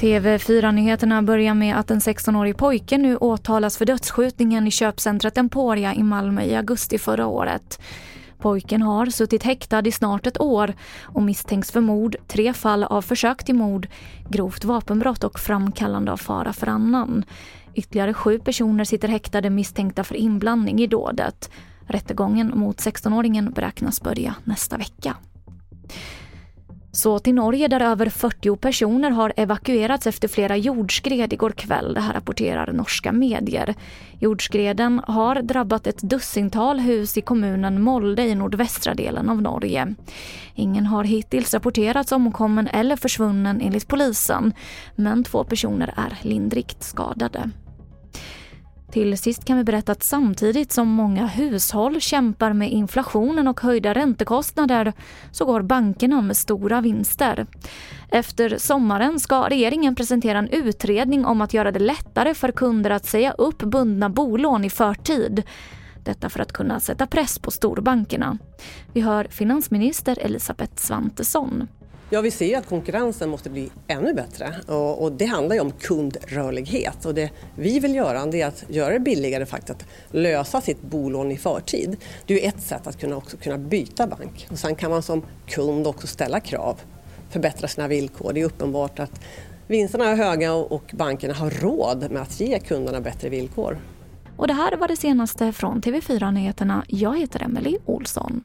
TV4-nyheterna börjar med att en 16-årig pojke nu åtalas för dödsskjutningen i köpcentret Emporia i Malmö i augusti förra året. Pojken har suttit häktad i snart ett år och misstänks för mord, tre fall av försök till mord, grovt vapenbrott och framkallande av fara för annan. Ytterligare sju personer sitter häktade misstänkta för inblandning i dådet. Rättegången mot 16-åringen beräknas börja nästa vecka. Så till Norge där över 40 personer har evakuerats efter flera jordskred igår kväll. Det här rapporterar norska medier. Jordskreden har drabbat ett dussintal hus i kommunen Molde i nordvästra delen av Norge. Ingen har hittills rapporterats omkommen eller försvunnen enligt polisen. Men två personer är lindrigt skadade. Till sist kan vi berätta att samtidigt som många hushåll kämpar med inflationen och höjda räntekostnader så går bankerna med stora vinster. Efter sommaren ska regeringen presentera en utredning om att göra det lättare för kunder att säga upp bundna bolån i förtid. Detta för att kunna sätta press på storbankerna. Vi hör finansminister Elisabeth Svantesson. Ja, vi ser att konkurrensen måste bli ännu bättre och, och, det handlar ju om kundrörlighet och det vi vill göra är att göra det billigare faktiskt att lösa sitt bolån i förtid. Det är ett sätt att kunna, också kunna byta bank och sen kan man som kund också ställa krav, förbättra sina villkor. Det är uppenbart att vinsterna är höga och bankerna har råd med att ge kunderna bättre villkor. Och det här var det senaste från TV4 Nyheterna. Jag heter Emily Olsson.